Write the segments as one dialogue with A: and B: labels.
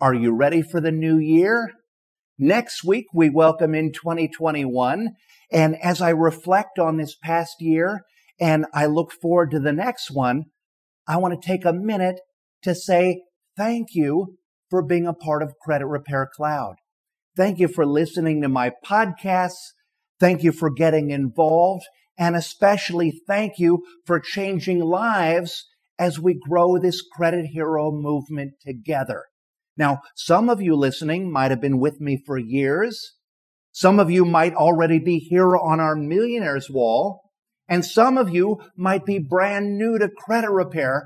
A: Are you ready for the new year? Next week, we welcome in 2021. And as I reflect on this past year and I look forward to the next one, I want to take a minute to say thank you for being a part of Credit Repair Cloud. Thank you for listening to my podcasts. Thank you for getting involved. And especially thank you for changing lives as we grow this credit hero movement together. Now, some of you listening might have been with me for years. Some of you might already be here on our millionaires wall. And some of you might be brand new to credit repair,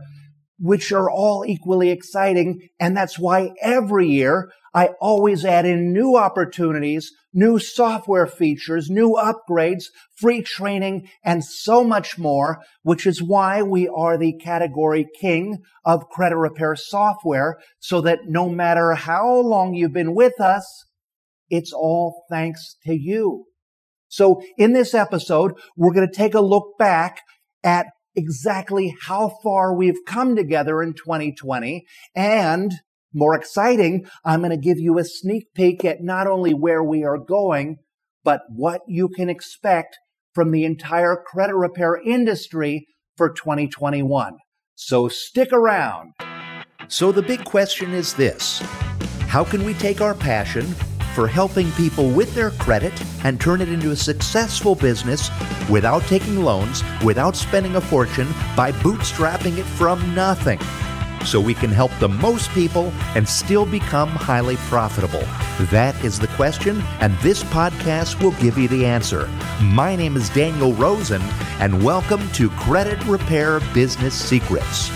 A: which are all equally exciting. And that's why every year I always add in new opportunities, new software features, new upgrades, free training, and so much more, which is why we are the category king of credit repair software, so that no matter how long you've been with us, it's all thanks to you. So in this episode, we're going to take a look back at exactly how far we've come together in 2020 and more exciting, I'm going to give you a sneak peek at not only where we are going, but what you can expect from the entire credit repair industry for 2021. So stick around.
B: So the big question is this How can we take our passion for helping people with their credit and turn it into a successful business without taking loans, without spending a fortune, by bootstrapping it from nothing? so we can help the most people and still become highly profitable? That is the question, and this podcast will give you the answer. My name is Daniel Rosen, and welcome to Credit Repair Business Secrets.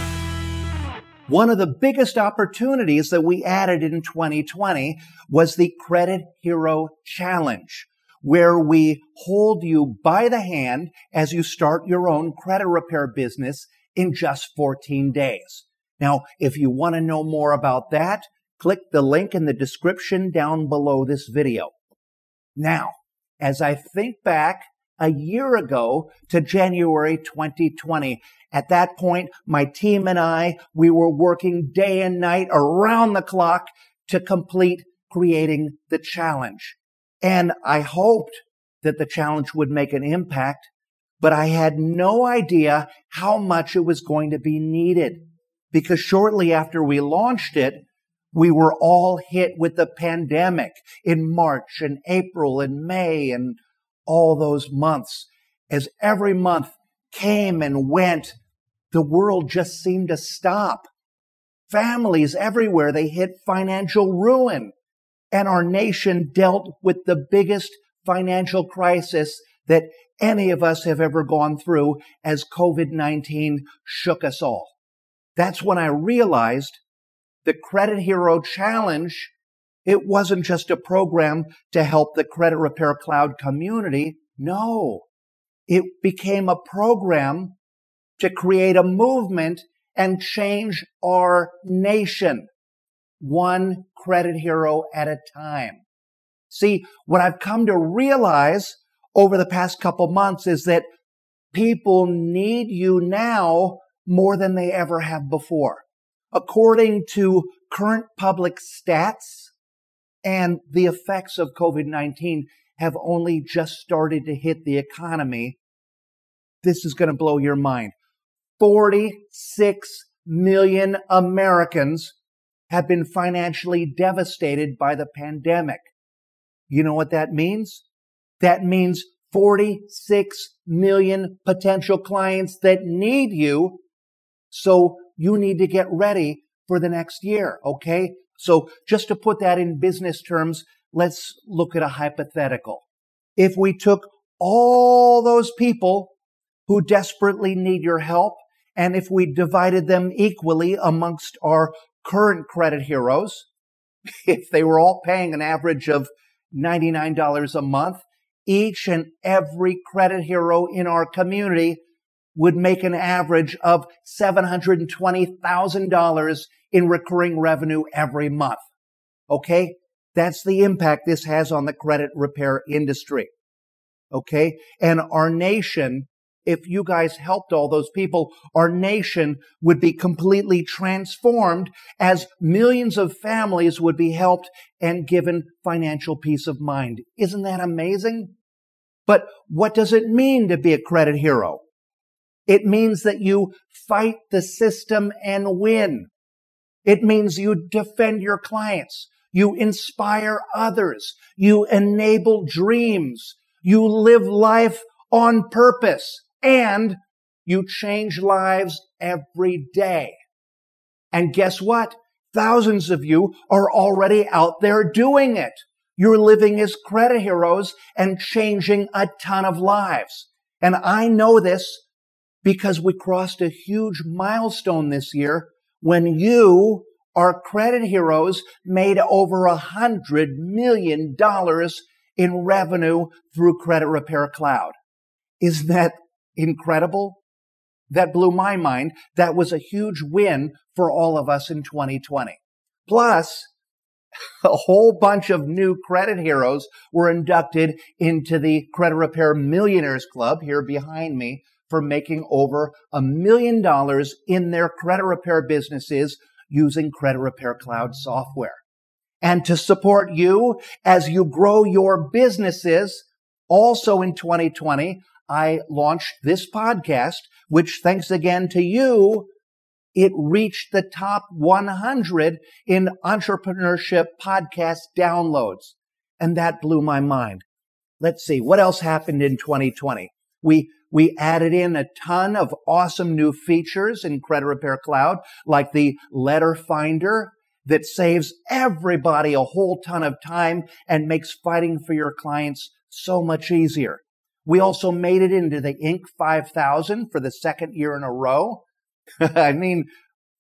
A: One of the biggest opportunities that we added in 2020 was the Credit Hero Challenge, where we hold you by the hand as you start your own credit repair business in just 14 days. Now, if you want to know more about that, click the link in the description down below this video. Now, as I think back a year ago to January 2020, at that point, my team and I, we were working day and night around the clock to complete creating the challenge. And I hoped that the challenge would make an impact, but I had no idea how much it was going to be needed because shortly after we launched it, we were all hit with the pandemic in March and April and May and all those months. As every month came and went, the world just seemed to stop. Families everywhere, they hit financial ruin. And our nation dealt with the biggest financial crisis that any of us have ever gone through as COVID-19 shook us all. That's when I realized the Credit Hero Challenge, it wasn't just a program to help the Credit Repair Cloud community. No, it became a program to create a movement and change our nation one credit hero at a time. See, what I've come to realize over the past couple months is that people need you now more than they ever have before. According to current public stats and the effects of COVID-19 have only just started to hit the economy. This is going to blow your mind. 46 million Americans have been financially devastated by the pandemic. You know what that means? That means 46 million potential clients that need you so you need to get ready for the next year. Okay. So just to put that in business terms, let's look at a hypothetical. If we took all those people who desperately need your help, and if we divided them equally amongst our current credit heroes, if they were all paying an average of $99 a month, each and every credit hero in our community would make an average of $720,000 in recurring revenue every month. Okay. That's the impact this has on the credit repair industry. Okay. And our nation if you guys helped all those people, our nation would be completely transformed as millions of families would be helped and given financial peace of mind. Isn't that amazing? But what does it mean to be a credit hero? It means that you fight the system and win. It means you defend your clients. You inspire others. You enable dreams. You live life on purpose and you change lives every day. And guess what? Thousands of you are already out there doing it. You're living as credit heroes and changing a ton of lives. And I know this because we crossed a huge milestone this year when you, our credit heroes, made over a hundred million dollars in revenue through Credit Repair Cloud. Isn't that incredible? That blew my mind. That was a huge win for all of us in 2020. Plus, a whole bunch of new credit heroes were inducted into the Credit Repair Millionaires Club here behind me for making over a million dollars in their credit repair businesses using Credit Repair Cloud software. And to support you as you grow your businesses, also in 2020, I launched this podcast, which thanks again to you, it reached the top 100 in entrepreneurship podcast downloads. And that blew my mind. Let's see, what else happened in 2020? We we added in a ton of awesome new features in Credit Repair Cloud, like the letter finder that saves everybody a whole ton of time and makes fighting for your clients so much easier. We also made it into the Inc. 5000 for the second year in a row. I mean,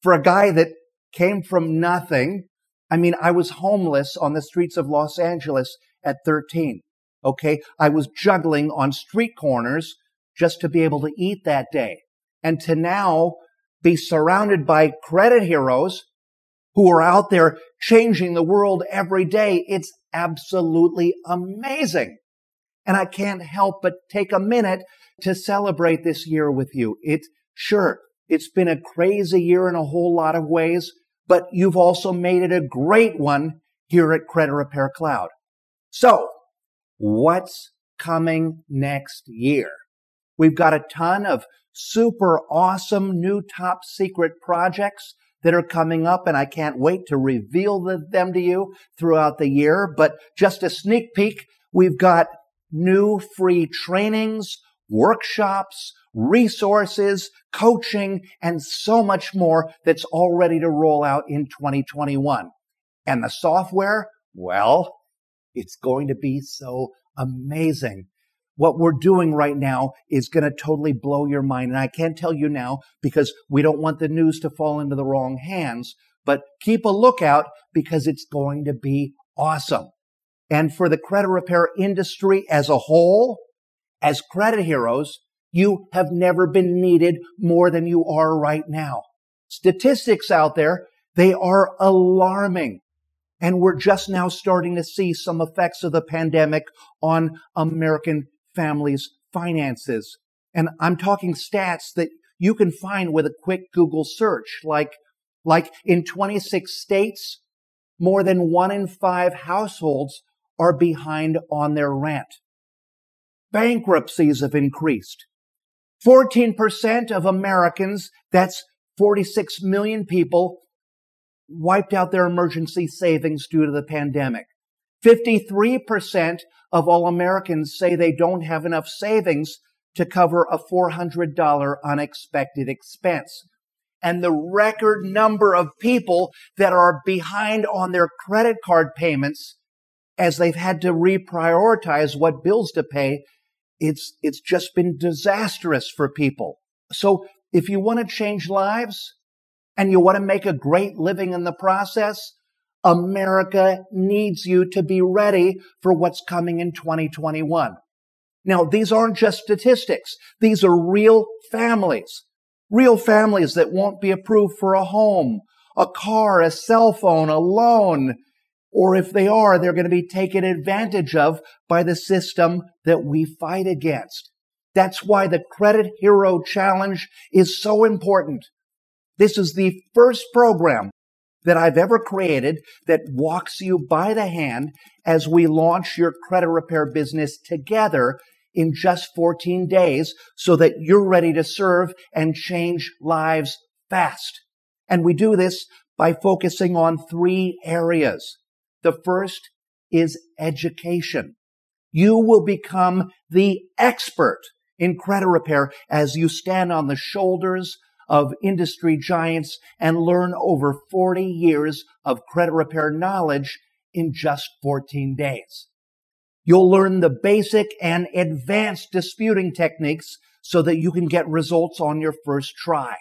A: for a guy that came from nothing, I mean, I was homeless on the streets of Los Angeles at 13. Okay. I was juggling on street corners just to be able to eat that day. And to now be surrounded by credit heroes who are out there changing the world every day. It's absolutely amazing. And I can't help but take a minute to celebrate this year with you. It's sure, it's been a crazy year in a whole lot of ways, but you've also made it a great one here at Credit Repair Cloud. So what's coming next year? We've got a ton of super awesome new top secret projects that are coming up and I can't wait to reveal them to you throughout the year. But just a sneak peek, we've got new free trainings, workshops, resources, coaching, and so much more that's all ready to roll out in 2021. And the software, well, it's going to be so amazing. What we're doing right now is going to totally blow your mind. And I can't tell you now because we don't want the news to fall into the wrong hands, but keep a lookout because it's going to be awesome and for the credit repair industry as a whole, as credit heroes, you have never been needed more than you are right now. Statistics out there, they are alarming. And we're just now starting to see some effects of the pandemic on American families' finances. And I'm talking stats that you can find with a quick Google search, like, like in 26 states, more than one in five households are behind on their rent. Bankruptcies have increased. 14% of Americans, that's 46 million people, wiped out their emergency savings due to the pandemic. 53% of all Americans say they don't have enough savings to cover a $400 unexpected expense. And the record number of people that are behind on their credit card payments as they've had to reprioritize what bills to pay, it's, it's just been disastrous for people. So if you want to change lives and you want to make a great living in the process, America needs you to be ready for what's coming in 2021. Now, these aren't just statistics. These are real families, real families that won't be approved for a home, a car, a cell phone, a loan, or if they are, they're going to be taken advantage of by the system that we fight against. That's why the Credit Hero Challenge is so important. This is the first program that I've ever created that walks you by the hand as we launch your credit repair business together in just 14 days so that you're ready to serve and change lives fast. And we do this by focusing on three areas. The first is education. You will become the expert in credit repair as you stand on the shoulders of industry giants and learn over 40 years of credit repair knowledge in just 14 days. You'll learn the basic and advanced disputing techniques so that you can get results on your first try.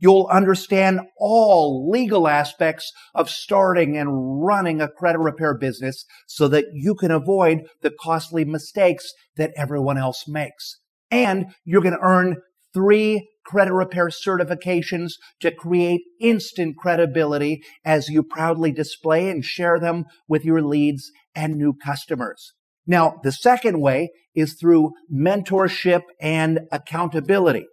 A: You'll understand all legal aspects of starting and running a credit repair business so that you can avoid the costly mistakes that everyone else makes. And you're going to earn three credit repair certifications to create instant credibility as you proudly display and share them with your leads and new customers. Now, the second way is through mentorship and accountability.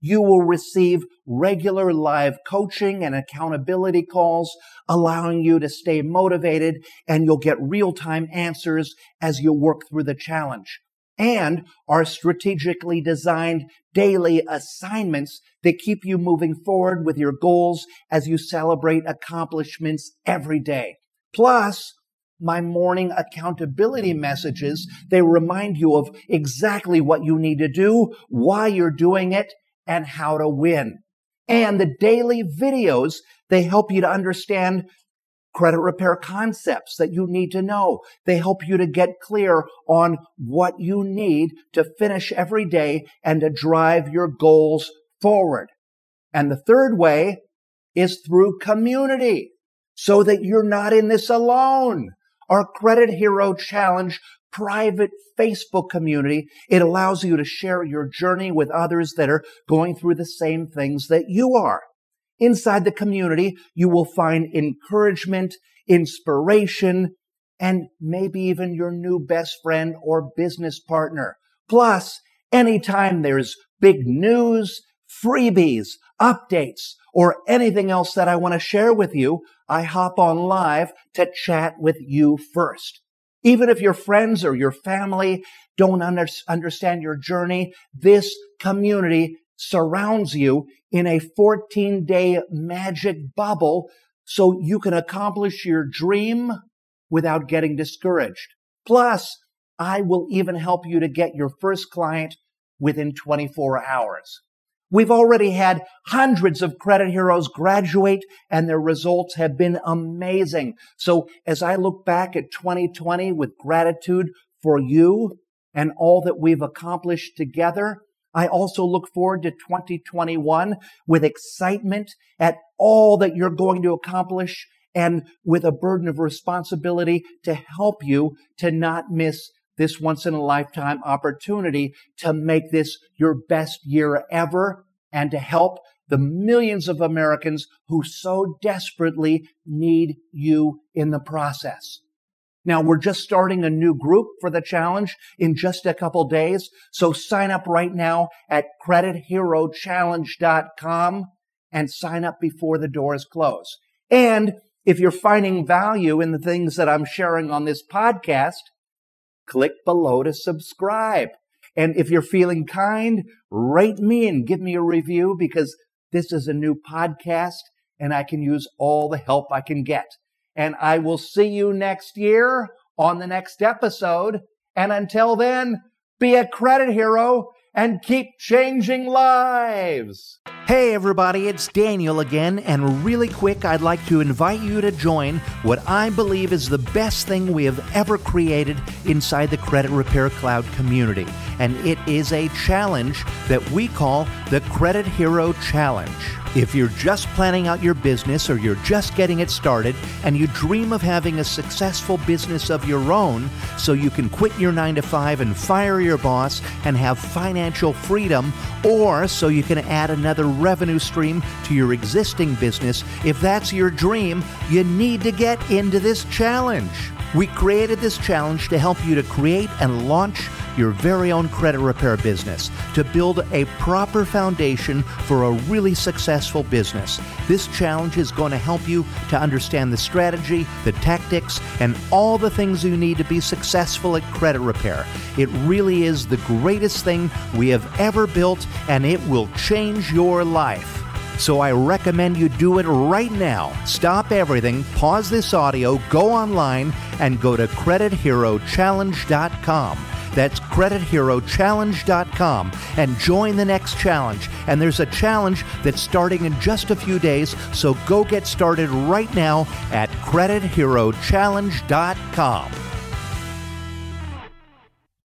A: You will receive regular live coaching and accountability calls, allowing you to stay motivated and you'll get real-time answers as you work through the challenge. And our strategically designed daily assignments that keep you moving forward with your goals as you celebrate accomplishments every day. Plus, my morning accountability messages, they remind you of exactly what you need to do, why you're doing it, and how to win. And the daily videos, they help you to understand credit repair concepts that you need to know. They help you to get clear on what you need to finish every day and to drive your goals forward. And the third way is through community so that you're not in this alone. Our Credit Hero Challenge private Facebook community. It allows you to share your journey with others that are going through the same things that you are. Inside the community, you will find encouragement, inspiration, and maybe even your new best friend or business partner. Plus, anytime there's big news, freebies, updates, or anything else that I want to share with you, I hop on live to chat with you first. Even if your friends or your family don't under- understand your journey, this community surrounds you in a 14 day magic bubble so you can accomplish your dream without getting discouraged. Plus, I will even help you to get your first client within 24 hours. We've already had hundreds of credit heroes graduate and their results have been amazing. So as I look back at 2020 with gratitude for you and all that we've accomplished together, I also look forward to 2021 with excitement at all that you're going to accomplish and with a burden of responsibility to help you to not miss this once in a lifetime opportunity to make this your best year ever and to help the millions of Americans who so desperately need you in the process. Now we're just starting a new group for the challenge in just a couple days. So sign up right now at creditherochallenge.com and sign up before the doors close. And if you're finding value in the things that I'm sharing on this podcast, click below to subscribe. And if you're feeling kind, rate me and give me a review because this is a new podcast and I can use all the help I can get. And I will see you next year on the next episode. And until then, be a credit hero and keep changing lives.
B: Hey everybody, it's Daniel again, and really quick, I'd like to invite you to join what I believe is the best thing we have ever created inside the Credit Repair Cloud community. And it is a challenge that we call the Credit Hero Challenge. If you're just planning out your business or you're just getting it started and you dream of having a successful business of your own so you can quit your 9 to 5 and fire your boss and have financial freedom or so you can add another revenue stream to your existing business, if that's your dream, you need to get into this challenge. We created this challenge to help you to create and launch your very own credit repair business, to build a proper foundation for a really successful business. This challenge is going to help you to understand the strategy, the tactics, and all the things you need to be successful at credit repair. It really is the greatest thing we have ever built, and it will change your life. So I recommend you do it right now. Stop everything, pause this audio, go online, and go to CreditHeroChallenge.com. That's CreditHeroChallenge.com and join the next challenge. And there's a challenge that's starting in just a few days, so go get started right now at CreditHeroChallenge.com.